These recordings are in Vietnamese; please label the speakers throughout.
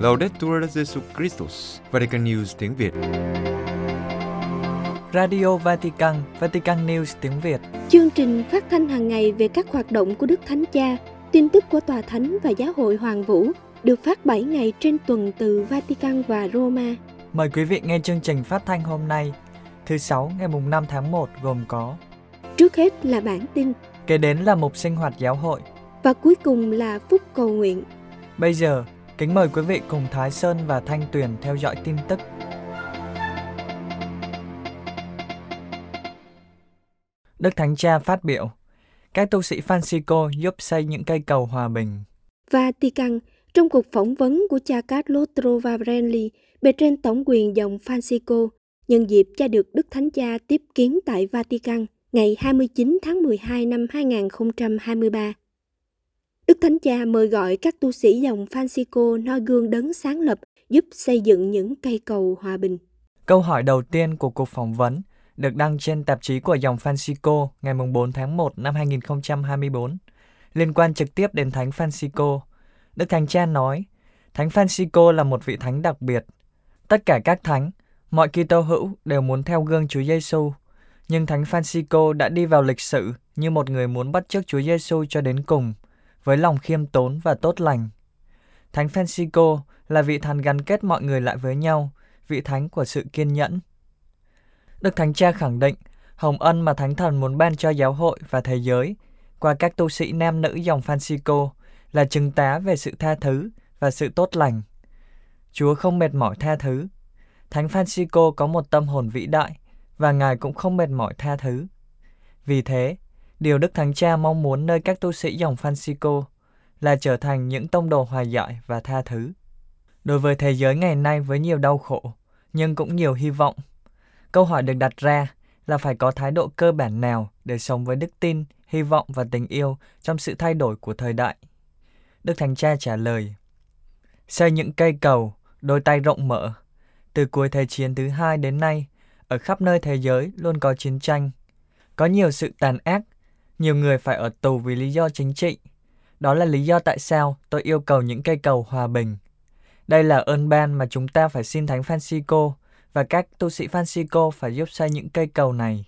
Speaker 1: Laudetur Jesu Christus, Vatican News tiếng Việt.
Speaker 2: Radio Vatican, Vatican News tiếng Việt.
Speaker 3: Chương trình phát thanh hàng ngày về các hoạt động của Đức Thánh Cha, tin tức của Tòa Thánh và Giáo hội Hoàng Vũ được phát 7 ngày trên tuần từ Vatican và Roma.
Speaker 2: Mời quý vị nghe chương trình phát thanh hôm nay, thứ Sáu ngày mùng 5 tháng 1 gồm có
Speaker 3: Trước hết là bản tin
Speaker 2: Kế đến là mục sinh hoạt giáo hội.
Speaker 3: và cuối cùng là phúc cầu nguyện.
Speaker 2: Bây giờ, kính mời quý vị cùng Thái Sơn và Thanh Tuyền theo dõi tin tức. Đức Thánh Cha phát biểu Các tu sĩ Francisco giúp xây những cây cầu hòa bình.
Speaker 3: Vatican, trong cuộc phỏng vấn của cha Carlo Trovarenli bề trên tổng quyền dòng Francisco, nhân dịp cha được Đức Thánh Cha tiếp kiến tại Vatican ngày 29 tháng 12 năm 2023. Đức Thánh Cha mời gọi các tu sĩ dòng Francisco noi gương đấng sáng lập giúp xây dựng những cây cầu hòa bình.
Speaker 2: Câu hỏi đầu tiên của cuộc phỏng vấn được đăng trên tạp chí của dòng Francisco ngày 4 tháng 1 năm 2024, liên quan trực tiếp đến Thánh Francisco. Đức Thánh Cha nói, Thánh Francisco là một vị thánh đặc biệt. Tất cả các thánh, mọi Kitô hữu đều muốn theo gương Chúa Giêsu, nhưng Thánh Francisco đã đi vào lịch sử như một người muốn bắt chước Chúa Giêsu cho đến cùng, với lòng khiêm tốn và tốt lành. Thánh Francisco là vị thánh gắn kết mọi người lại với nhau, vị thánh của sự kiên nhẫn. Đức Thánh Cha khẳng định hồng ân mà Thánh Thần muốn ban cho giáo hội và thế giới qua các tu sĩ nam nữ dòng Francisco là chứng tá về sự tha thứ và sự tốt lành. Chúa không mệt mỏi tha thứ. Thánh Francisco có một tâm hồn vĩ đại và Ngài cũng không mệt mỏi tha thứ. Vì thế, điều Đức Thánh Cha mong muốn nơi các tu sĩ dòng Francisco là trở thành những tông đồ hòa giải và tha thứ. Đối với thế giới ngày nay với nhiều đau khổ, nhưng cũng nhiều hy vọng, câu hỏi được đặt ra là phải có thái độ cơ bản nào để sống với đức tin, hy vọng và tình yêu trong sự thay đổi của thời đại. Đức Thánh Cha trả lời, xây những cây cầu, đôi tay rộng mở. Từ cuối Thế chiến thứ hai đến nay, ở khắp nơi thế giới luôn có chiến tranh. Có nhiều sự tàn ác, nhiều người phải ở tù vì lý do chính trị. Đó là lý do tại sao tôi yêu cầu những cây cầu hòa bình. Đây là ơn ban mà chúng ta phải xin Thánh Francisco và các tu sĩ Francisco phải giúp xây những cây cầu này.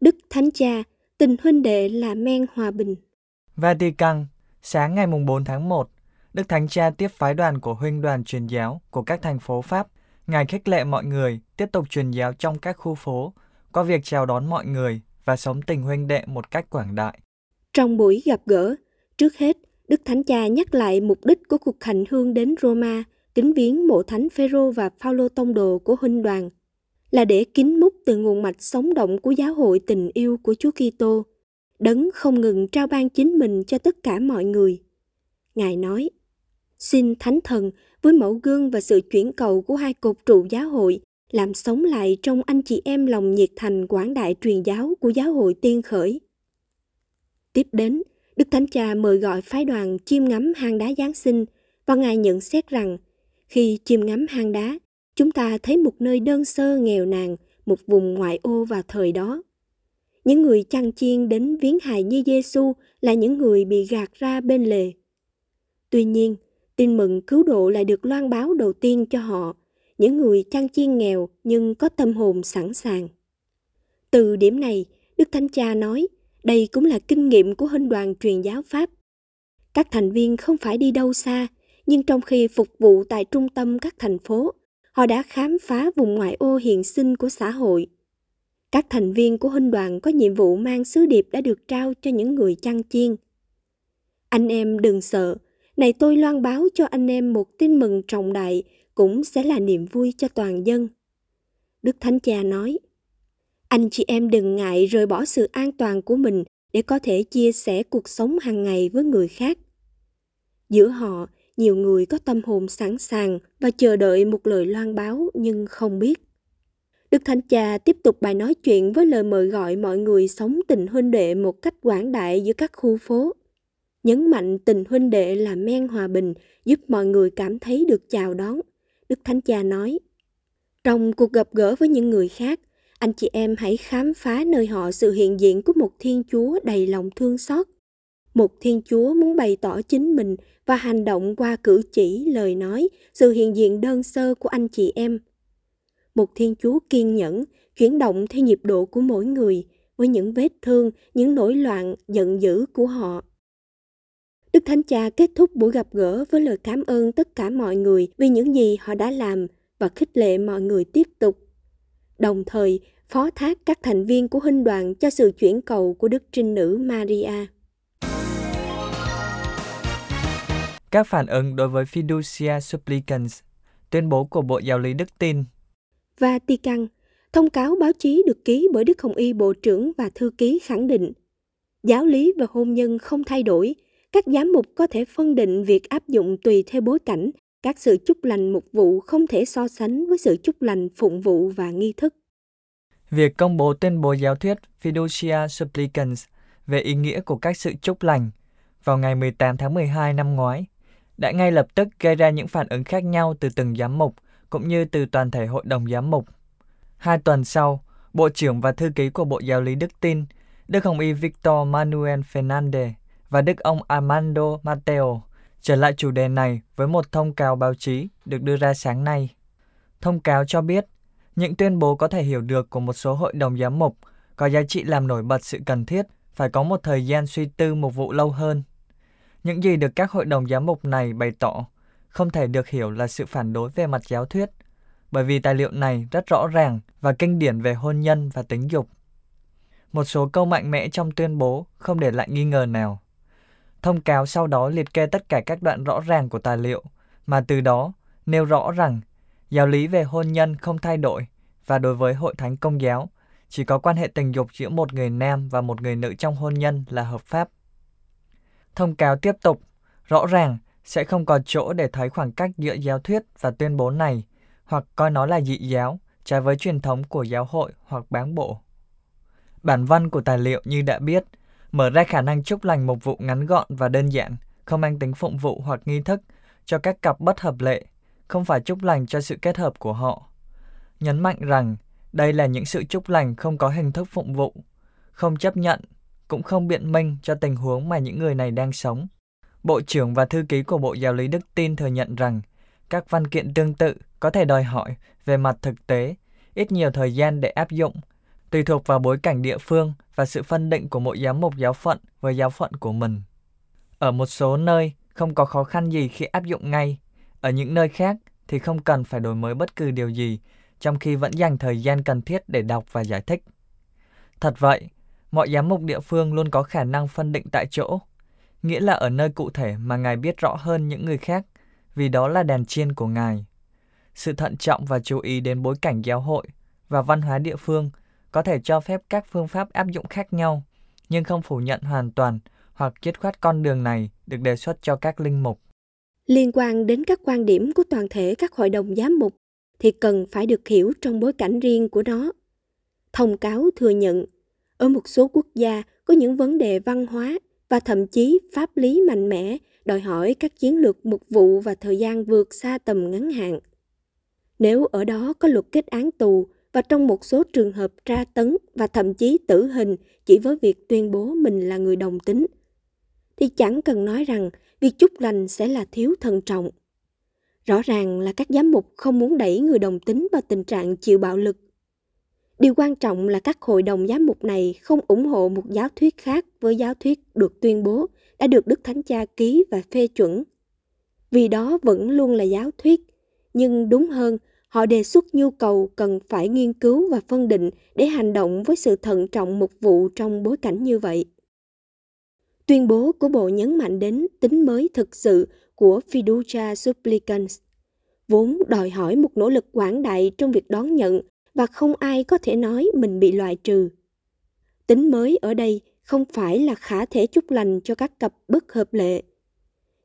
Speaker 3: Đức Thánh Cha, tình huynh đệ là men hòa bình.
Speaker 2: Vatican, sáng ngày mùng 4 tháng 1, Đức Thánh Cha tiếp phái đoàn của huynh đoàn truyền giáo của các thành phố Pháp. Ngài khích lệ mọi người tiếp tục truyền giáo trong các khu phố qua việc chào đón mọi người và sống tình huynh đệ một cách quảng đại.
Speaker 3: Trong buổi gặp gỡ, trước hết, Đức Thánh Cha nhắc lại mục đích của cuộc hành hương đến Roma, kính viếng mộ thánh Phêrô và Phaolô tông đồ của huynh đoàn, là để kính múc từ nguồn mạch sống động của giáo hội tình yêu của Chúa Kitô, đấng không ngừng trao ban chính mình cho tất cả mọi người. Ngài nói: Xin Thánh Thần với mẫu gương và sự chuyển cầu của hai cột trụ giáo hội làm sống lại trong anh chị em lòng nhiệt thành quảng đại truyền giáo của giáo hội tiên khởi. Tiếp đến, Đức Thánh Cha mời gọi phái đoàn chiêm ngắm hang đá Giáng sinh và Ngài nhận xét rằng khi chiêm ngắm hang đá, chúng ta thấy một nơi đơn sơ nghèo nàn, một vùng ngoại ô vào thời đó. Những người chăn chiên đến viếng hài như Giêsu là những người bị gạt ra bên lề. Tuy nhiên, tin mừng cứu độ lại được loan báo đầu tiên cho họ, những người chăn chiên nghèo nhưng có tâm hồn sẵn sàng. Từ điểm này, Đức Thánh Cha nói, đây cũng là kinh nghiệm của hình đoàn truyền giáo Pháp. Các thành viên không phải đi đâu xa, nhưng trong khi phục vụ tại trung tâm các thành phố, họ đã khám phá vùng ngoại ô hiện sinh của xã hội. Các thành viên của hình đoàn có nhiệm vụ mang sứ điệp đã được trao cho những người chăn chiên. Anh em đừng sợ, này tôi loan báo cho anh em một tin mừng trọng đại cũng sẽ là niềm vui cho toàn dân. Đức Thánh Cha nói, anh chị em đừng ngại rời bỏ sự an toàn của mình để có thể chia sẻ cuộc sống hàng ngày với người khác. Giữa họ, nhiều người có tâm hồn sẵn sàng và chờ đợi một lời loan báo nhưng không biết. Đức Thánh Cha tiếp tục bài nói chuyện với lời mời gọi mọi người sống tình huynh đệ một cách quảng đại giữa các khu phố. Nhấn mạnh tình huynh đệ là men hòa bình, giúp mọi người cảm thấy được chào đón. Đức Thánh Cha nói, trong cuộc gặp gỡ với những người khác, anh chị em hãy khám phá nơi họ sự hiện diện của một Thiên Chúa đầy lòng thương xót. Một Thiên Chúa muốn bày tỏ chính mình và hành động qua cử chỉ, lời nói, sự hiện diện đơn sơ của anh chị em. Một Thiên Chúa kiên nhẫn, chuyển động theo nhịp độ của mỗi người, với những vết thương, những nỗi loạn, giận dữ của họ. Đức Thánh Cha kết thúc buổi gặp gỡ với lời cảm ơn tất cả mọi người vì những gì họ đã làm và khích lệ mọi người tiếp tục. Đồng thời, phó thác các thành viên của huynh đoàn cho sự chuyển cầu của Đức Trinh Nữ Maria.
Speaker 2: Các phản ứng đối với Fiducia Supplicans, tuyên bố của Bộ Giáo lý Đức tin.
Speaker 3: Vatican, thông cáo báo chí được ký bởi Đức Hồng Y Bộ trưởng và Thư ký khẳng định, giáo lý và hôn nhân không thay đổi, các giám mục có thể phân định việc áp dụng tùy theo bối cảnh, các sự chúc lành mục vụ không thể so sánh với sự chúc lành phụng vụ và nghi thức.
Speaker 2: Việc công bố tuyên bố giáo thuyết Fiducia Supplicans về ý nghĩa của các sự chúc lành vào ngày 18 tháng 12 năm ngoái đã ngay lập tức gây ra những phản ứng khác nhau từ từng giám mục cũng như từ toàn thể hội đồng giám mục. Hai tuần sau, Bộ trưởng và Thư ký của Bộ Giáo lý Đức tin, Đức Hồng Y Victor Manuel Fernandez và Đức ông Armando Mateo trở lại chủ đề này với một thông cáo báo chí được đưa ra sáng nay. Thông cáo cho biết, những tuyên bố có thể hiểu được của một số hội đồng giám mục có giá trị làm nổi bật sự cần thiết phải có một thời gian suy tư một vụ lâu hơn. Những gì được các hội đồng giám mục này bày tỏ không thể được hiểu là sự phản đối về mặt giáo thuyết, bởi vì tài liệu này rất rõ ràng và kinh điển về hôn nhân và tính dục. Một số câu mạnh mẽ trong tuyên bố không để lại nghi ngờ nào. Thông cáo sau đó liệt kê tất cả các đoạn rõ ràng của tài liệu, mà từ đó nêu rõ rằng giáo lý về hôn nhân không thay đổi và đối với hội thánh công giáo, chỉ có quan hệ tình dục giữa một người nam và một người nữ trong hôn nhân là hợp pháp. Thông cáo tiếp tục, rõ ràng sẽ không còn chỗ để thấy khoảng cách giữa giáo thuyết và tuyên bố này, hoặc coi nó là dị giáo, trái với truyền thống của giáo hội hoặc bán bộ. Bản văn của tài liệu như đã biết, mở ra khả năng chúc lành một vụ ngắn gọn và đơn giản, không mang tính phụng vụ hoặc nghi thức cho các cặp bất hợp lệ, không phải chúc lành cho sự kết hợp của họ. Nhấn mạnh rằng đây là những sự chúc lành không có hình thức phụng vụ, không chấp nhận, cũng không biện minh cho tình huống mà những người này đang sống. Bộ trưởng và thư ký của Bộ Giáo lý Đức tin thừa nhận rằng các văn kiện tương tự có thể đòi hỏi về mặt thực tế ít nhiều thời gian để áp dụng, tùy thuộc vào bối cảnh địa phương và sự phân định của mỗi giám mục giáo phận với giáo phận của mình. Ở một số nơi không có khó khăn gì khi áp dụng ngay, ở những nơi khác thì không cần phải đổi mới bất cứ điều gì, trong khi vẫn dành thời gian cần thiết để đọc và giải thích. Thật vậy, mọi giám mục địa phương luôn có khả năng phân định tại chỗ, nghĩa là ở nơi cụ thể mà Ngài biết rõ hơn những người khác, vì đó là đèn chiên của Ngài. Sự thận trọng và chú ý đến bối cảnh giáo hội và văn hóa địa phương có thể cho phép các phương pháp áp dụng khác nhau, nhưng không phủ nhận hoàn toàn hoặc dứt khoát con đường này được đề xuất cho các linh mục.
Speaker 3: Liên quan đến các quan điểm của toàn thể các hội đồng giám mục thì cần phải được hiểu trong bối cảnh riêng của nó. Thông cáo thừa nhận, ở một số quốc gia có những vấn đề văn hóa và thậm chí pháp lý mạnh mẽ đòi hỏi các chiến lược mục vụ và thời gian vượt xa tầm ngắn hạn. Nếu ở đó có luật kết án tù và trong một số trường hợp tra tấn và thậm chí tử hình chỉ với việc tuyên bố mình là người đồng tính, thì chẳng cần nói rằng việc chúc lành sẽ là thiếu thận trọng. Rõ ràng là các giám mục không muốn đẩy người đồng tính vào tình trạng chịu bạo lực. Điều quan trọng là các hội đồng giám mục này không ủng hộ một giáo thuyết khác với giáo thuyết được tuyên bố đã được Đức Thánh Cha ký và phê chuẩn. Vì đó vẫn luôn là giáo thuyết, nhưng đúng hơn, họ đề xuất nhu cầu cần phải nghiên cứu và phân định để hành động với sự thận trọng mục vụ trong bối cảnh như vậy. Tuyên bố của Bộ nhấn mạnh đến tính mới thực sự của Fiducia Supplicans, vốn đòi hỏi một nỗ lực quảng đại trong việc đón nhận và không ai có thể nói mình bị loại trừ. Tính mới ở đây không phải là khả thể chúc lành cho các cặp bất hợp lệ,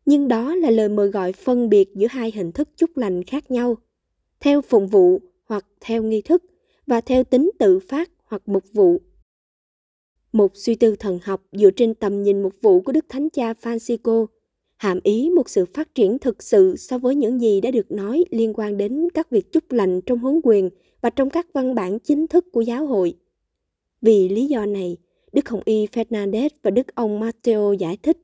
Speaker 3: nhưng đó là lời mời gọi phân biệt giữa hai hình thức chúc lành khác nhau, theo phụng vụ hoặc theo nghi thức và theo tính tự phát hoặc mục vụ. Một suy tư thần học dựa trên tầm nhìn mục vụ của Đức Thánh Cha Francisco hàm ý một sự phát triển thực sự so với những gì đã được nói liên quan đến các việc chúc lành trong huấn quyền và trong các văn bản chính thức của giáo hội. Vì lý do này, Đức Hồng Y Fernandez và Đức ông Matteo giải thích.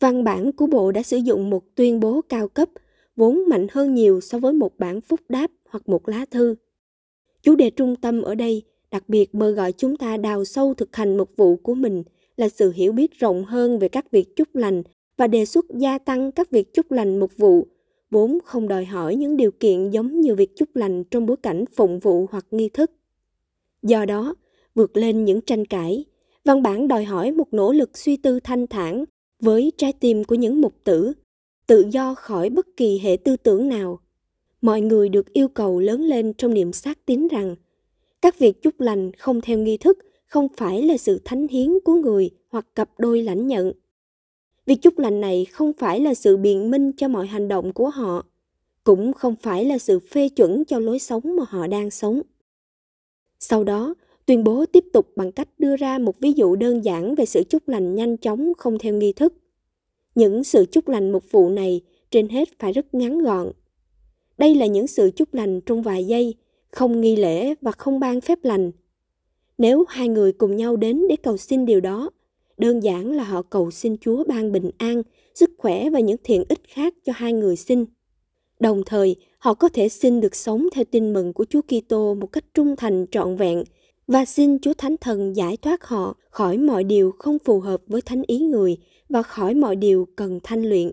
Speaker 3: Văn bản của Bộ đã sử dụng một tuyên bố cao cấp, vốn mạnh hơn nhiều so với một bản phúc đáp hoặc một lá thư. Chủ đề trung tâm ở đây đặc biệt mời gọi chúng ta đào sâu thực hành mục vụ của mình là sự hiểu biết rộng hơn về các việc chúc lành và đề xuất gia tăng các việc chúc lành mục vụ, vốn không đòi hỏi những điều kiện giống như việc chúc lành trong bối cảnh phụng vụ hoặc nghi thức. Do đó, vượt lên những tranh cãi, văn bản đòi hỏi một nỗ lực suy tư thanh thản với trái tim của những mục tử, tự do khỏi bất kỳ hệ tư tưởng nào. Mọi người được yêu cầu lớn lên trong niềm xác tín rằng các việc chúc lành không theo nghi thức không phải là sự thánh hiến của người hoặc cặp đôi lãnh nhận. Việc chúc lành này không phải là sự biện minh cho mọi hành động của họ, cũng không phải là sự phê chuẩn cho lối sống mà họ đang sống. Sau đó, tuyên bố tiếp tục bằng cách đưa ra một ví dụ đơn giản về sự chúc lành nhanh chóng không theo nghi thức. Những sự chúc lành mục vụ này trên hết phải rất ngắn gọn. Đây là những sự chúc lành trong vài giây, không nghi lễ và không ban phép lành. Nếu hai người cùng nhau đến để cầu xin điều đó, đơn giản là họ cầu xin Chúa ban bình an, sức khỏe và những thiện ích khác cho hai người xin. Đồng thời, họ có thể xin được sống theo tin mừng của Chúa Kitô một cách trung thành trọn vẹn và xin Chúa Thánh Thần giải thoát họ khỏi mọi điều không phù hợp với thánh ý người và khỏi mọi điều cần thanh luyện.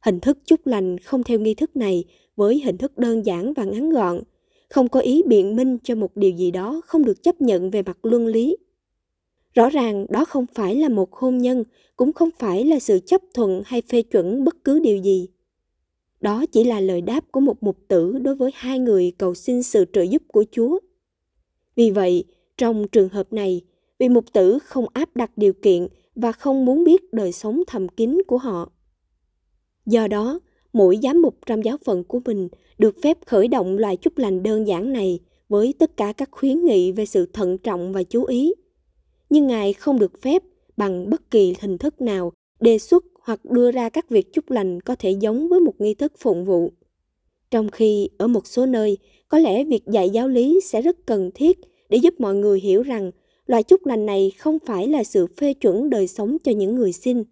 Speaker 3: Hình thức chúc lành không theo nghi thức này với hình thức đơn giản và ngắn gọn, không có ý biện minh cho một điều gì đó không được chấp nhận về mặt luân lý. Rõ ràng đó không phải là một hôn nhân, cũng không phải là sự chấp thuận hay phê chuẩn bất cứ điều gì. Đó chỉ là lời đáp của một mục tử đối với hai người cầu xin sự trợ giúp của Chúa. Vì vậy, trong trường hợp này, vị mục tử không áp đặt điều kiện và không muốn biết đời sống thầm kín của họ. Do đó, mỗi giám mục trong giáo phận của mình được phép khởi động loài chúc lành đơn giản này với tất cả các khuyến nghị về sự thận trọng và chú ý. Nhưng Ngài không được phép bằng bất kỳ hình thức nào đề xuất hoặc đưa ra các việc chúc lành có thể giống với một nghi thức phụng vụ. Trong khi ở một số nơi, có lẽ việc dạy giáo lý sẽ rất cần thiết để giúp mọi người hiểu rằng loại chúc lành này không phải là sự phê chuẩn đời sống cho những người xin.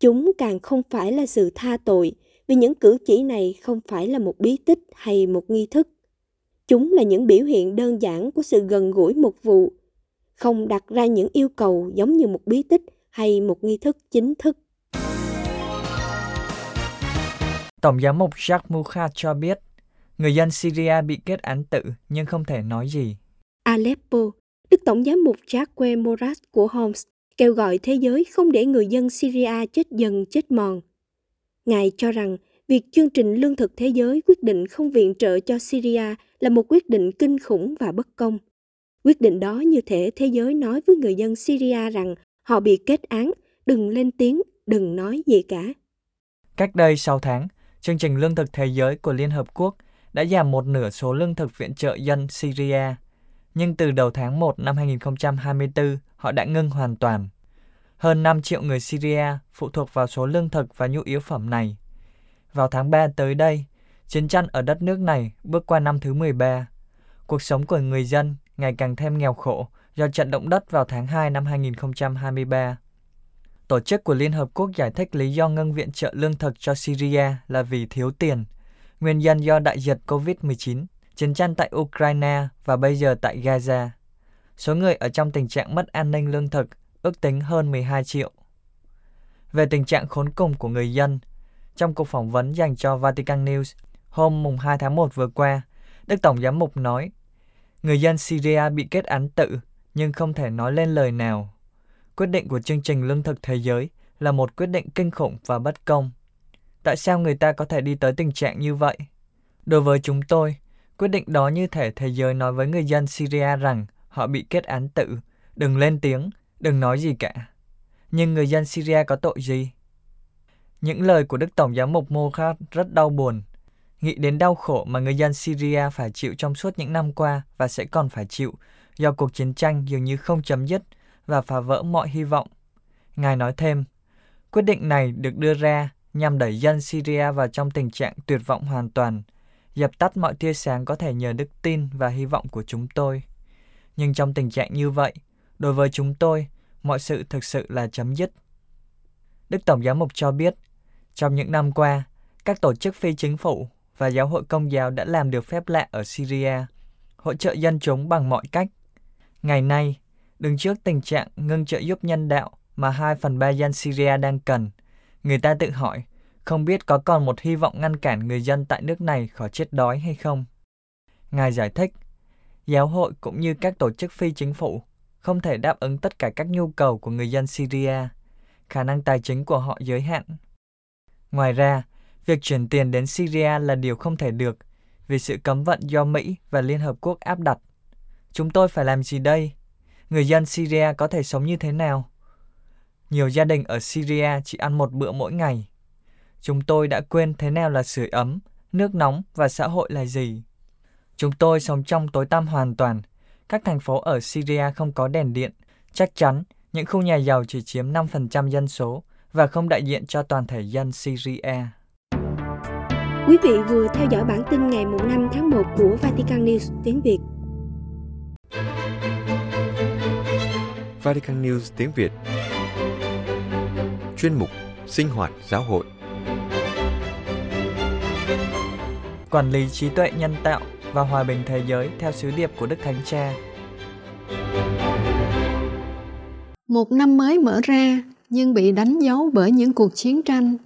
Speaker 3: Chúng càng không phải là sự tha tội, vì những cử chỉ này không phải là một bí tích hay một nghi thức. Chúng là những biểu hiện đơn giản của sự gần gũi một vụ, không đặt ra những yêu cầu giống như một bí tích hay một nghi thức chính thức.
Speaker 2: Tổng giám mục Jacques Mouchat cho biết, người dân Syria bị kết án tử nhưng không thể nói gì.
Speaker 3: Aleppo, Đức Tổng giám mục Jacques Morat của Homs kêu gọi thế giới không để người dân Syria chết dần chết mòn. Ngài cho rằng việc chương trình lương thực thế giới quyết định không viện trợ cho Syria là một quyết định kinh khủng và bất công. Quyết định đó như thể thế giới nói với người dân Syria rằng họ bị kết án, đừng lên tiếng, đừng nói gì cả.
Speaker 2: Cách đây 6 tháng, chương trình lương thực thế giới của Liên Hợp Quốc đã giảm một nửa số lương thực viện trợ dân Syria. Nhưng từ đầu tháng 1 năm 2024, họ đã ngưng hoàn toàn. Hơn 5 triệu người Syria phụ thuộc vào số lương thực và nhu yếu phẩm này. Vào tháng 3 tới đây, chiến tranh ở đất nước này bước qua năm thứ 13. Cuộc sống của người dân ngày càng thêm nghèo khổ do trận động đất vào tháng 2 năm 2023. Tổ chức của Liên Hợp Quốc giải thích lý do ngưng viện trợ lương thực cho Syria là vì thiếu tiền, nguyên nhân do đại dịch COVID-19, chiến tranh tại Ukraine và bây giờ tại Gaza. Số người ở trong tình trạng mất an ninh lương thực ước tính hơn 12 triệu. Về tình trạng khốn cùng của người dân, trong cuộc phỏng vấn dành cho Vatican News hôm mùng 2 tháng 1 vừa qua, Đức Tổng Giám mục nói, người dân Syria bị kết án tự nhưng không thể nói lên lời nào. Quyết định của chương trình lương thực thế giới là một quyết định kinh khủng và bất công. Tại sao người ta có thể đi tới tình trạng như vậy? Đối với chúng tôi, quyết định đó như thể thế giới nói với người dân Syria rằng họ bị kết án tự, đừng lên tiếng, đừng nói gì cả. Nhưng người dân Syria có tội gì? Những lời của Đức Tổng giám mục Mochad rất đau buồn. Nghĩ đến đau khổ mà người dân Syria phải chịu trong suốt những năm qua và sẽ còn phải chịu do cuộc chiến tranh dường như không chấm dứt và phá vỡ mọi hy vọng. Ngài nói thêm, quyết định này được đưa ra nhằm đẩy dân Syria vào trong tình trạng tuyệt vọng hoàn toàn, dập tắt mọi tia sáng có thể nhờ đức tin và hy vọng của chúng tôi. Nhưng trong tình trạng như vậy, đối với chúng tôi, mọi sự thực sự là chấm dứt. Đức Tổng giám mục cho biết, trong những năm qua, các tổ chức phi chính phủ và giáo hội công giáo đã làm được phép lạ ở Syria, hỗ trợ dân chúng bằng mọi cách. Ngày nay, đứng trước tình trạng ngưng trợ giúp nhân đạo mà 2 phần 3 dân Syria đang cần, người ta tự hỏi không biết có còn một hy vọng ngăn cản người dân tại nước này khỏi chết đói hay không. Ngài giải thích, giáo hội cũng như các tổ chức phi chính phủ không thể đáp ứng tất cả các nhu cầu của người dân Syria. Khả năng tài chính của họ giới hạn. Ngoài ra, việc chuyển tiền đến Syria là điều không thể được vì sự cấm vận do Mỹ và Liên Hợp Quốc áp đặt. Chúng tôi phải làm gì đây? Người dân Syria có thể sống như thế nào? Nhiều gia đình ở Syria chỉ ăn một bữa mỗi ngày. Chúng tôi đã quên thế nào là sưởi ấm, nước nóng và xã hội là gì. Chúng tôi sống trong tối tăm hoàn toàn. Các thành phố ở Syria không có đèn điện. Chắc chắn, những khu nhà giàu chỉ chiếm 5% dân số và không đại diện cho toàn thể dân Syria.
Speaker 3: Quý vị vừa theo dõi bản tin ngày 5 tháng 1 của Vatican News tiếng Việt.
Speaker 1: Vatican News tiếng Việt Chuyên mục Sinh hoạt giáo hội
Speaker 2: Quản lý trí tuệ nhân tạo và hòa bình thế giới theo sứ điệp của Đức Thánh Cha.
Speaker 4: Một năm mới mở ra nhưng bị đánh dấu bởi những cuộc chiến tranh,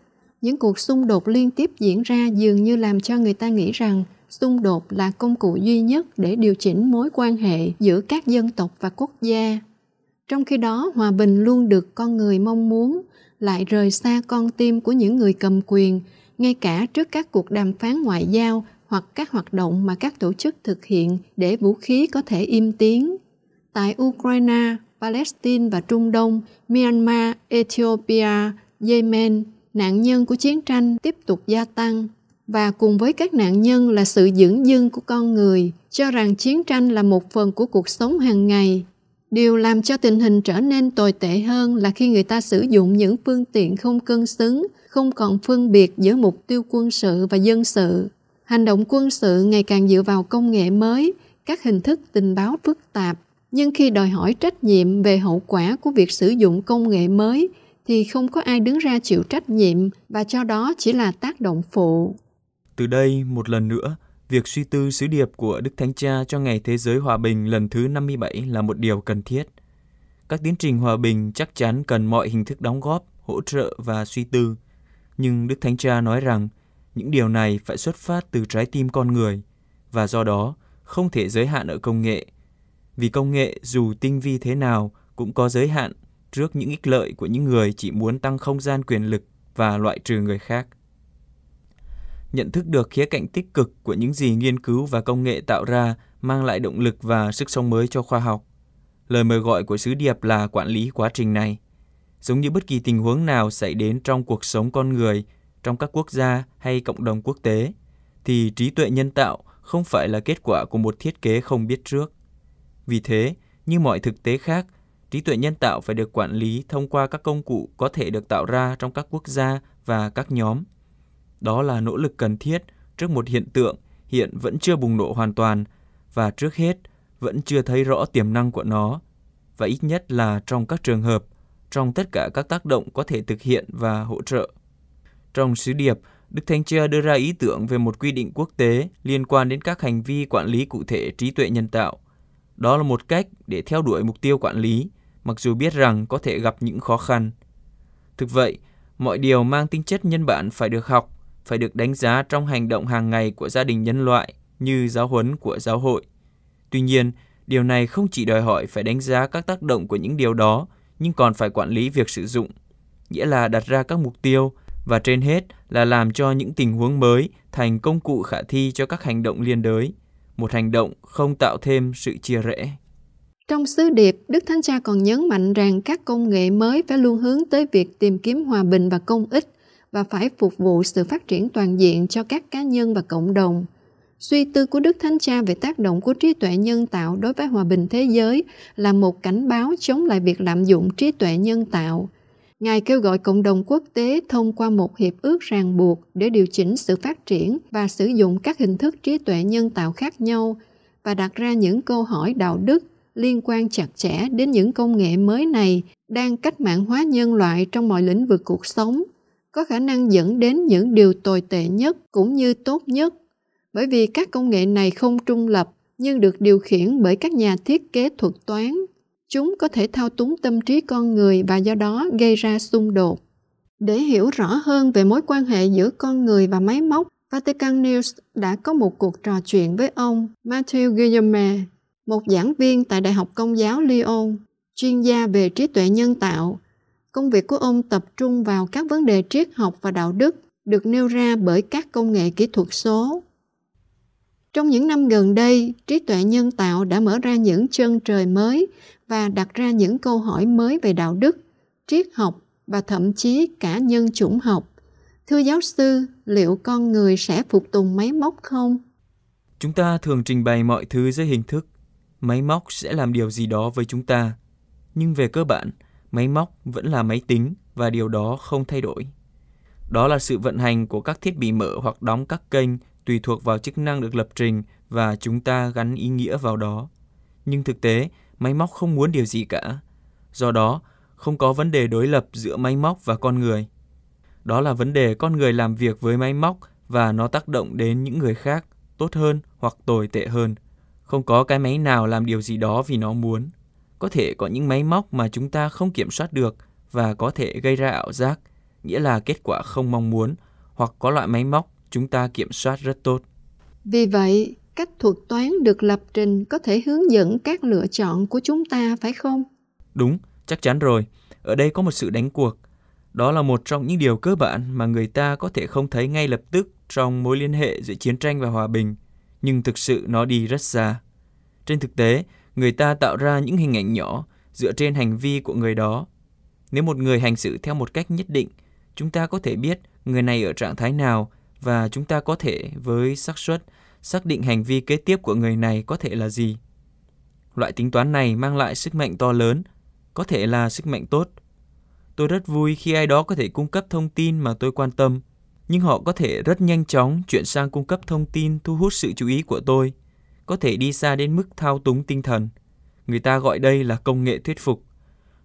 Speaker 4: những cuộc xung đột liên tiếp diễn ra dường như làm cho người ta nghĩ rằng xung đột là công cụ duy nhất để điều chỉnh mối quan hệ giữa các dân tộc và quốc gia. Trong khi đó, hòa bình luôn được con người mong muốn, lại rời xa con tim của những người cầm quyền, ngay cả trước các cuộc đàm phán ngoại giao hoặc các hoạt động mà các tổ chức thực hiện để vũ khí có thể im tiếng. Tại Ukraine, Palestine và Trung Đông, Myanmar, Ethiopia, Yemen, nạn nhân của chiến tranh tiếp tục gia tăng và cùng với các nạn nhân là sự dưỡng dưng của con người cho rằng chiến tranh là một phần của cuộc sống hàng ngày điều làm cho tình hình trở nên tồi tệ hơn là khi người ta sử dụng những phương tiện không cân xứng không còn phân biệt giữa mục tiêu quân sự và dân sự hành động quân sự ngày càng dựa vào công nghệ mới các hình thức tình báo phức tạp nhưng khi đòi hỏi trách nhiệm về hậu quả của việc sử dụng công nghệ mới thì không có ai đứng ra chịu trách nhiệm và cho đó chỉ là tác động phụ.
Speaker 5: Từ đây, một lần nữa, việc suy tư sứ điệp của Đức Thánh Cha cho Ngày Thế giới Hòa bình lần thứ 57 là một điều cần thiết. Các tiến trình hòa bình chắc chắn cần mọi hình thức đóng góp, hỗ trợ và suy tư. Nhưng Đức Thánh Cha nói rằng, những điều này phải xuất phát từ trái tim con người, và do đó không thể giới hạn ở công nghệ. Vì công nghệ dù tinh vi thế nào cũng có giới hạn trước những ích lợi của những người chỉ muốn tăng không gian quyền lực và loại trừ người khác. Nhận thức được khía cạnh tích cực của những gì nghiên cứu và công nghệ tạo ra mang lại động lực và sức sống mới cho khoa học. Lời mời gọi của sứ điệp là quản lý quá trình này. Giống như bất kỳ tình huống nào xảy đến trong cuộc sống con người, trong các quốc gia hay cộng đồng quốc tế, thì trí tuệ nhân tạo không phải là kết quả của một thiết kế không biết trước. Vì thế, như mọi thực tế khác, trí tuệ nhân tạo phải được quản lý thông qua các công cụ có thể được tạo ra trong các quốc gia và các nhóm. Đó là nỗ lực cần thiết trước một hiện tượng hiện vẫn chưa bùng nổ hoàn toàn và trước hết vẫn chưa thấy rõ tiềm năng của nó và ít nhất là trong các trường hợp, trong tất cả các tác động có thể thực hiện và hỗ trợ. Trong sứ điệp, Đức Thánh Cha đưa ra ý tưởng về một quy định quốc tế liên quan đến các hành vi quản lý cụ thể trí tuệ nhân tạo. Đó là một cách để theo đuổi mục tiêu quản lý, mặc dù biết rằng có thể gặp những khó khăn. Thực vậy, mọi điều mang tính chất nhân bản phải được học, phải được đánh giá trong hành động hàng ngày của gia đình nhân loại như giáo huấn của giáo hội. Tuy nhiên, điều này không chỉ đòi hỏi phải đánh giá các tác động của những điều đó, nhưng còn phải quản lý việc sử dụng, nghĩa là đặt ra các mục tiêu và trên hết là làm cho những tình huống mới thành công cụ khả thi cho các hành động liên đới, một hành động không tạo thêm sự chia rẽ.
Speaker 4: Trong sứ điệp, Đức Thánh Cha còn nhấn mạnh rằng các công nghệ mới phải luôn hướng tới việc tìm kiếm hòa bình và công ích và phải phục vụ sự phát triển toàn diện cho các cá nhân và cộng đồng. Suy tư của Đức Thánh Cha về tác động của trí tuệ nhân tạo đối với hòa bình thế giới là một cảnh báo chống lại việc lạm dụng trí tuệ nhân tạo. Ngài kêu gọi cộng đồng quốc tế thông qua một hiệp ước ràng buộc để điều chỉnh sự phát triển và sử dụng các hình thức trí tuệ nhân tạo khác nhau và đặt ra những câu hỏi đạo đức liên quan chặt chẽ đến những công nghệ mới này đang cách mạng hóa nhân loại trong mọi lĩnh vực cuộc sống, có khả năng dẫn đến những điều tồi tệ nhất cũng như tốt nhất bởi vì các công nghệ này không trung lập nhưng được điều khiển bởi các nhà thiết kế thuật toán chúng có thể thao túng tâm trí con người và do đó gây ra xung đột để hiểu rõ hơn về mối quan hệ giữa con người và máy móc Vatican News đã có một cuộc trò chuyện với ông Matthew Guillaume, một giảng viên tại Đại học Công giáo Lyon, chuyên gia về trí tuệ nhân tạo. Công việc của ông tập trung vào các vấn đề triết học và đạo đức được nêu ra bởi các công nghệ kỹ thuật số. Trong những năm gần đây, trí tuệ nhân tạo đã mở ra những chân trời mới và đặt ra những câu hỏi mới về đạo đức, triết học và thậm chí cả nhân chủng học. Thưa giáo sư, liệu con người sẽ phục tùng máy móc không?
Speaker 5: Chúng ta thường trình bày mọi thứ dưới hình thức. Máy móc sẽ làm điều gì đó với chúng ta. Nhưng về cơ bản, máy móc vẫn là máy tính và điều đó không thay đổi. Đó là sự vận hành của các thiết bị mở hoặc đóng các kênh tùy thuộc vào chức năng được lập trình và chúng ta gắn ý nghĩa vào đó. Nhưng thực tế, máy móc không muốn điều gì cả. Do đó, không có vấn đề đối lập giữa máy móc và con người. Đó là vấn đề con người làm việc với máy móc và nó tác động đến những người khác tốt hơn hoặc tồi tệ hơn. Không có cái máy nào làm điều gì đó vì nó muốn. Có thể có những máy móc mà chúng ta không kiểm soát được và có thể gây ra ảo giác, nghĩa là kết quả không mong muốn, hoặc có loại máy móc chúng ta kiểm soát rất tốt.
Speaker 4: Vì vậy, cách thuật toán được lập trình có thể hướng dẫn các lựa chọn của chúng ta phải không?
Speaker 5: Đúng, chắc chắn rồi. Ở đây có một sự đánh cuộc. Đó là một trong những điều cơ bản mà người ta có thể không thấy ngay lập tức trong mối liên hệ giữa chiến tranh và hòa bình, nhưng thực sự nó đi rất xa. Trên thực tế, người ta tạo ra những hình ảnh nhỏ dựa trên hành vi của người đó. Nếu một người hành xử theo một cách nhất định, chúng ta có thể biết người này ở trạng thái nào và chúng ta có thể với xác suất xác định hành vi kế tiếp của người này có thể là gì. Loại tính toán này mang lại sức mạnh to lớn, có thể là sức mạnh tốt. Tôi rất vui khi ai đó có thể cung cấp thông tin mà tôi quan tâm, nhưng họ có thể rất nhanh chóng chuyển sang cung cấp thông tin thu hút sự chú ý của tôi, có thể đi xa đến mức thao túng tinh thần. Người ta gọi đây là công nghệ thuyết phục.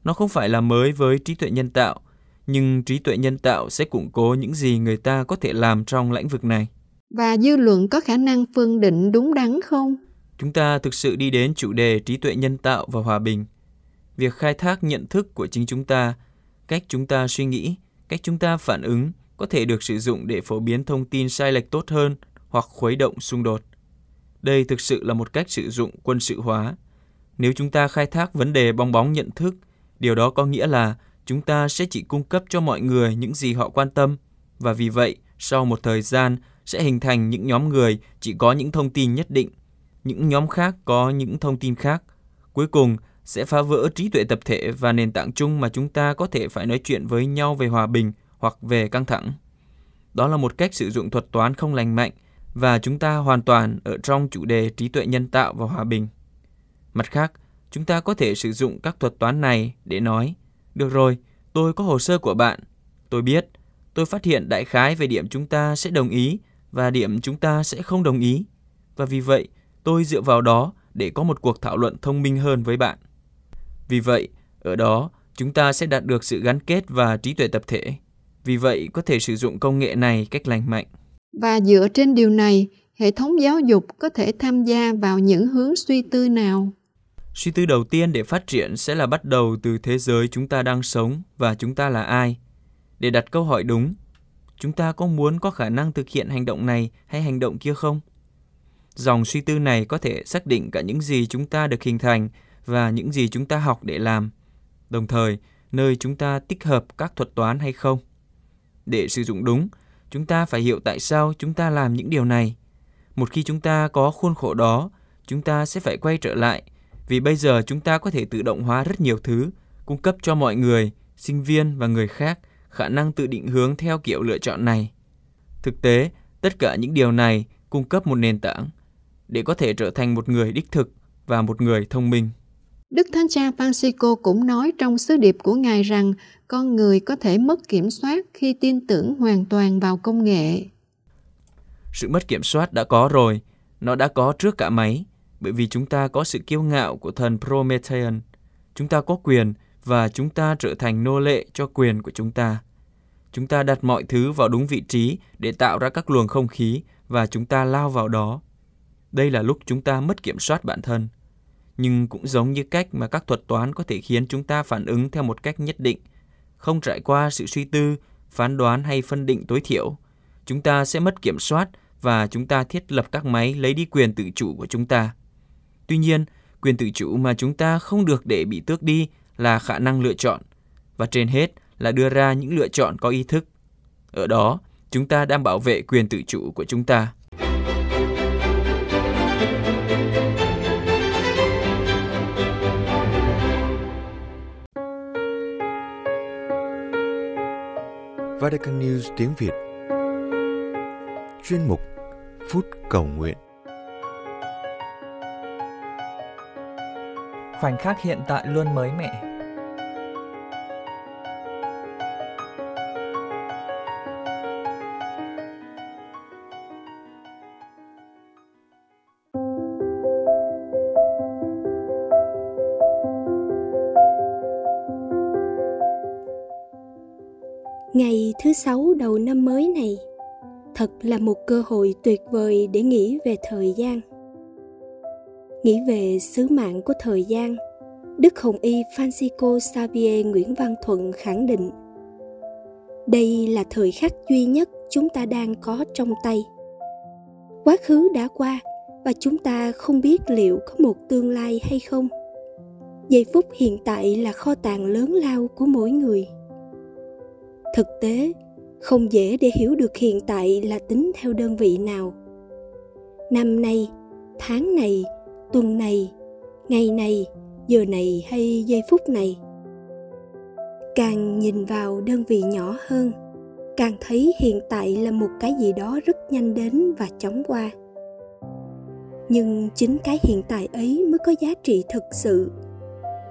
Speaker 5: Nó không phải là mới với trí tuệ nhân tạo, nhưng trí tuệ nhân tạo sẽ củng cố những gì người ta có thể làm trong lĩnh vực này.
Speaker 4: Và dư luận có khả năng phân định đúng đắn không?
Speaker 5: Chúng ta thực sự đi đến chủ đề trí tuệ nhân tạo và hòa bình. Việc khai thác nhận thức của chính chúng ta, cách chúng ta suy nghĩ, cách chúng ta phản ứng có thể được sử dụng để phổ biến thông tin sai lệch tốt hơn hoặc khuấy động xung đột. Đây thực sự là một cách sử dụng quân sự hóa. Nếu chúng ta khai thác vấn đề bong bóng nhận thức, điều đó có nghĩa là chúng ta sẽ chỉ cung cấp cho mọi người những gì họ quan tâm. Và vì vậy, sau một thời gian, sẽ hình thành những nhóm người chỉ có những thông tin nhất định. Những nhóm khác có những thông tin khác. Cuối cùng, sẽ phá vỡ trí tuệ tập thể và nền tảng chung mà chúng ta có thể phải nói chuyện với nhau về hòa bình hoặc về căng thẳng. Đó là một cách sử dụng thuật toán không lành mạnh và chúng ta hoàn toàn ở trong chủ đề trí tuệ nhân tạo và hòa bình. Mặt khác, chúng ta có thể sử dụng các thuật toán này để nói được rồi, tôi có hồ sơ của bạn. Tôi biết, tôi phát hiện đại khái về điểm chúng ta sẽ đồng ý và điểm chúng ta sẽ không đồng ý. Và vì vậy, tôi dựa vào đó để có một cuộc thảo luận thông minh hơn với bạn. Vì vậy, ở đó, chúng ta sẽ đạt được sự gắn kết và trí tuệ tập thể. Vì vậy, có thể sử dụng công nghệ này cách lành mạnh.
Speaker 4: Và dựa trên điều này, hệ thống giáo dục có thể tham gia vào những hướng suy tư nào?
Speaker 5: Suy tư đầu tiên để phát triển sẽ là bắt đầu từ thế giới chúng ta đang sống và chúng ta là ai. Để đặt câu hỏi đúng, chúng ta có muốn có khả năng thực hiện hành động này hay hành động kia không? Dòng suy tư này có thể xác định cả những gì chúng ta được hình thành và những gì chúng ta học để làm, đồng thời nơi chúng ta tích hợp các thuật toán hay không. Để sử dụng đúng, chúng ta phải hiểu tại sao chúng ta làm những điều này. Một khi chúng ta có khuôn khổ đó, chúng ta sẽ phải quay trở lại vì bây giờ chúng ta có thể tự động hóa rất nhiều thứ, cung cấp cho mọi người, sinh viên và người khác khả năng tự định hướng theo kiểu lựa chọn này. Thực tế, tất cả những điều này cung cấp một nền tảng để có thể trở thành một người đích thực và một người thông minh.
Speaker 4: Đức Thánh Cha Francisco cũng nói trong sứ điệp của Ngài rằng con người có thể mất kiểm soát khi tin tưởng hoàn toàn vào công nghệ.
Speaker 5: Sự mất kiểm soát đã có rồi, nó đã có trước cả máy, bởi vì chúng ta có sự kiêu ngạo của thần Promethean. Chúng ta có quyền và chúng ta trở thành nô lệ cho quyền của chúng ta. Chúng ta đặt mọi thứ vào đúng vị trí để tạo ra các luồng không khí và chúng ta lao vào đó. Đây là lúc chúng ta mất kiểm soát bản thân. Nhưng cũng giống như cách mà các thuật toán có thể khiến chúng ta phản ứng theo một cách nhất định, không trải qua sự suy tư, phán đoán hay phân định tối thiểu, chúng ta sẽ mất kiểm soát và chúng ta thiết lập các máy lấy đi quyền tự chủ của chúng ta. Tuy nhiên, quyền tự chủ mà chúng ta không được để bị tước đi là khả năng lựa chọn và trên hết là đưa ra những lựa chọn có ý thức. Ở đó, chúng ta đang bảo vệ quyền tự chủ của chúng ta.
Speaker 1: Vatican News tiếng Việt Chuyên mục Phút Cầu Nguyện
Speaker 2: Khoảnh khắc hiện tại luôn mới mẻ.
Speaker 3: Ngày thứ sáu đầu năm mới này, thật là một cơ hội tuyệt vời để nghĩ về thời gian. Nghĩ về sứ mạng của thời gian, Đức Hồng Y Francisco Xavier Nguyễn Văn Thuận khẳng định đây là thời khắc duy nhất chúng ta đang có trong tay. Quá khứ đã qua và chúng ta không biết liệu có một tương lai hay không. Giây phút hiện tại là kho tàng lớn lao của mỗi người thực tế không dễ để hiểu được hiện tại là tính theo đơn vị nào năm nay tháng này tuần này, ngày này, giờ này hay giây phút này. Càng nhìn vào đơn vị nhỏ hơn, càng thấy hiện tại là một cái gì đó rất nhanh đến và chóng qua. Nhưng chính cái hiện tại ấy mới có giá trị thực sự,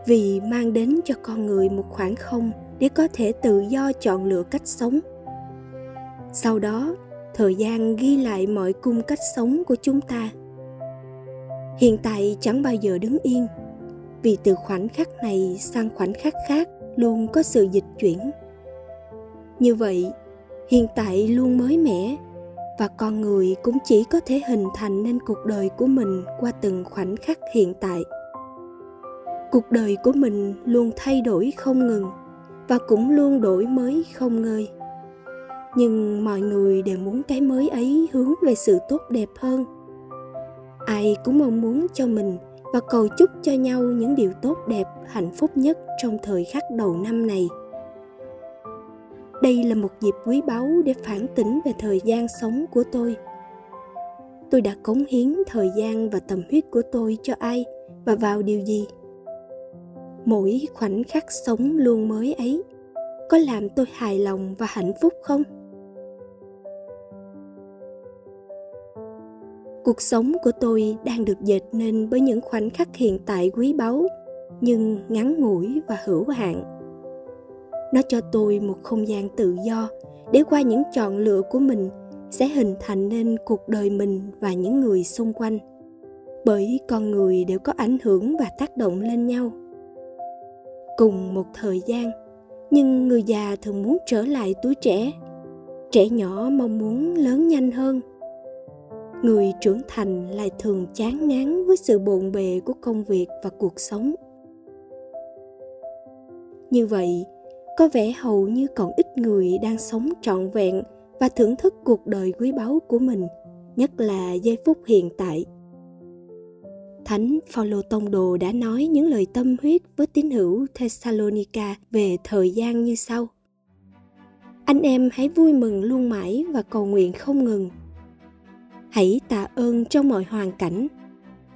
Speaker 3: vì mang đến cho con người một khoảng không để có thể tự do chọn lựa cách sống. Sau đó, thời gian ghi lại mọi cung cách sống của chúng ta hiện tại chẳng bao giờ đứng yên. Vì từ khoảnh khắc này sang khoảnh khắc khác luôn có sự dịch chuyển. Như vậy, hiện tại luôn mới mẻ và con người cũng chỉ có thể hình thành nên cuộc đời của mình qua từng khoảnh khắc hiện tại. Cuộc đời của mình luôn thay đổi không ngừng và cũng luôn đổi mới không ngơi. Nhưng mọi người đều muốn cái mới ấy hướng về sự tốt đẹp hơn ai cũng mong muốn cho mình và cầu chúc cho nhau những điều tốt đẹp, hạnh phúc nhất trong thời khắc đầu năm này. Đây là một dịp quý báu để phản tỉnh về thời gian sống của tôi. Tôi đã cống hiến thời gian và tâm huyết của tôi cho ai và vào điều gì? Mỗi khoảnh khắc sống luôn mới ấy có làm tôi hài lòng và hạnh phúc không? Cuộc sống của tôi đang được dệt nên bởi những khoảnh khắc hiện tại quý báu, nhưng ngắn ngủi và hữu hạn. Nó cho tôi một không gian tự do để qua những chọn lựa của mình sẽ hình thành nên cuộc đời mình và những người xung quanh, bởi con người đều có ảnh hưởng và tác động lên nhau. Cùng một thời gian, nhưng người già thường muốn trở lại tuổi trẻ. Trẻ nhỏ mong muốn lớn nhanh hơn người trưởng thành lại thường chán ngán với sự bộn bề của công việc và cuộc sống như vậy, có vẻ hầu như còn ít người đang sống trọn vẹn và thưởng thức cuộc đời quý báu của mình, nhất là giây phút hiện tại Thánh Phaolô Tông Đồ đã nói những lời tâm huyết với tín hữu Thessalonica về thời gian như sau. Anh em hãy vui mừng luôn mãi và cầu nguyện không ngừng. Hãy tạ ơn trong mọi hoàn cảnh.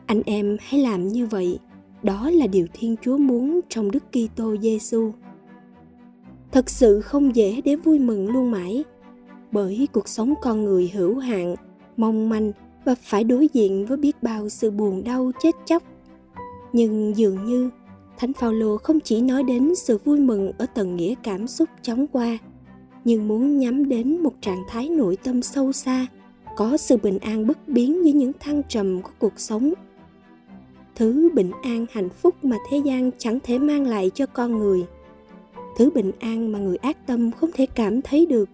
Speaker 3: Anh em hãy làm như vậy. Đó là điều Thiên Chúa muốn trong Đức Kitô Giêsu. Thật sự không dễ để vui mừng luôn mãi, bởi cuộc sống con người hữu hạn, mong manh và phải đối diện với biết bao sự buồn đau chết chóc nhưng dường như Thánh Phaolô không chỉ nói đến sự vui mừng ở tầng nghĩa cảm xúc chóng qua, nhưng muốn nhắm đến một trạng thái nội tâm sâu xa, có sự bình an bất biến với những thăng trầm của cuộc sống. Thứ bình an hạnh phúc mà thế gian chẳng thể mang lại cho con người. Thứ bình an mà người ác tâm không thể cảm thấy được.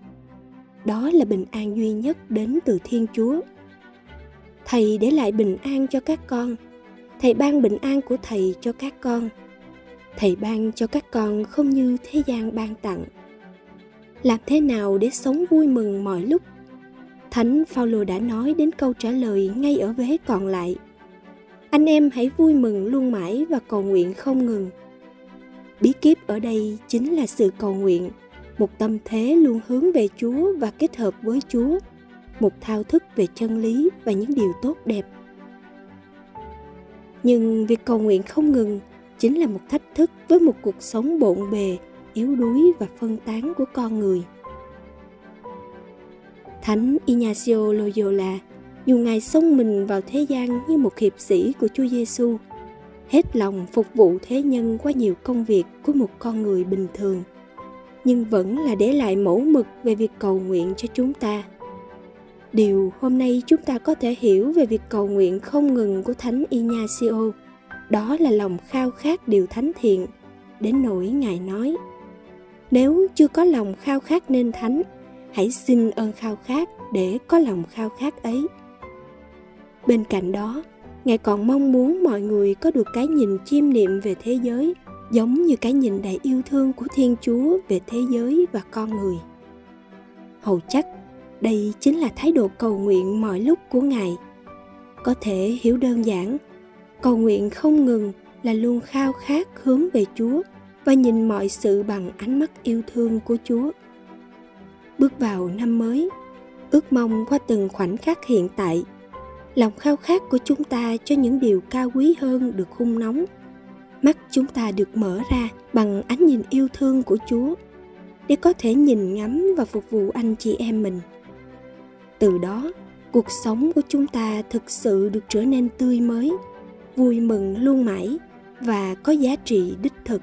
Speaker 3: Đó là bình an duy nhất đến từ Thiên Chúa. Thầy để lại bình an cho các con. Thầy ban bình an của thầy cho các con thầy ban cho các con không như thế gian ban tặng làm thế nào để sống vui mừng mọi lúc thánh phaolô đã nói đến câu trả lời ngay ở vế còn lại. Anh em hãy vui mừng luôn mãi và cầu nguyện không ngừng. Bí kíp ở đây chính là sự cầu nguyện, một tâm thế luôn hướng về chúa và kết hợp với chúa, một thao thức về chân lý và những điều tốt đẹp. Nhưng việc cầu nguyện không ngừng chính là một thách thức với một cuộc sống bộn bề, yếu đuối và phân tán của con người thánh ignacio loyola dù ngài xông mình vào thế gian như một hiệp sĩ của chúa giêsu hết lòng phục vụ thế nhân qua nhiều công việc của một con người bình thường, nhưng vẫn là để lại mẫu mực về việc cầu nguyện cho chúng ta. Điều hôm nay chúng ta có thể hiểu về việc cầu nguyện không ngừng của thánh ignacio đó là lòng khao khát điều thánh thiện, đến nỗi ngài nói, nếu chưa có lòng khao khát nên thánh hãy xin ơn khao khát để có lòng khao khát ấy. Bên cạnh đó, ngài còn mong muốn mọi người có được cái nhìn chiêm niệm về thế giới, giống như cái nhìn đầy yêu thương của thiên chúa về thế giới và con người. Hầu chắc, đây chính là thái độ cầu nguyện mọi lúc của ngài. Có thể hiểu đơn giản, cầu nguyện không ngừng là luôn khao khát hướng về chúa và nhìn mọi sự bằng ánh mắt yêu thương của chúa bước vào năm mới. Ước mong qua từng khoảnh khắc hiện tại, lòng khao khát của chúng ta cho những điều cao quý hơn được hung nóng. Mắt chúng ta được mở ra bằng ánh nhìn yêu thương của chúa để có thể nhìn ngắm và phục vụ anh chị em mình. Từ đó, cuộc sống của chúng ta thực sự được trở nên tươi mới, vui mừng luôn mãi và có giá trị đích thực.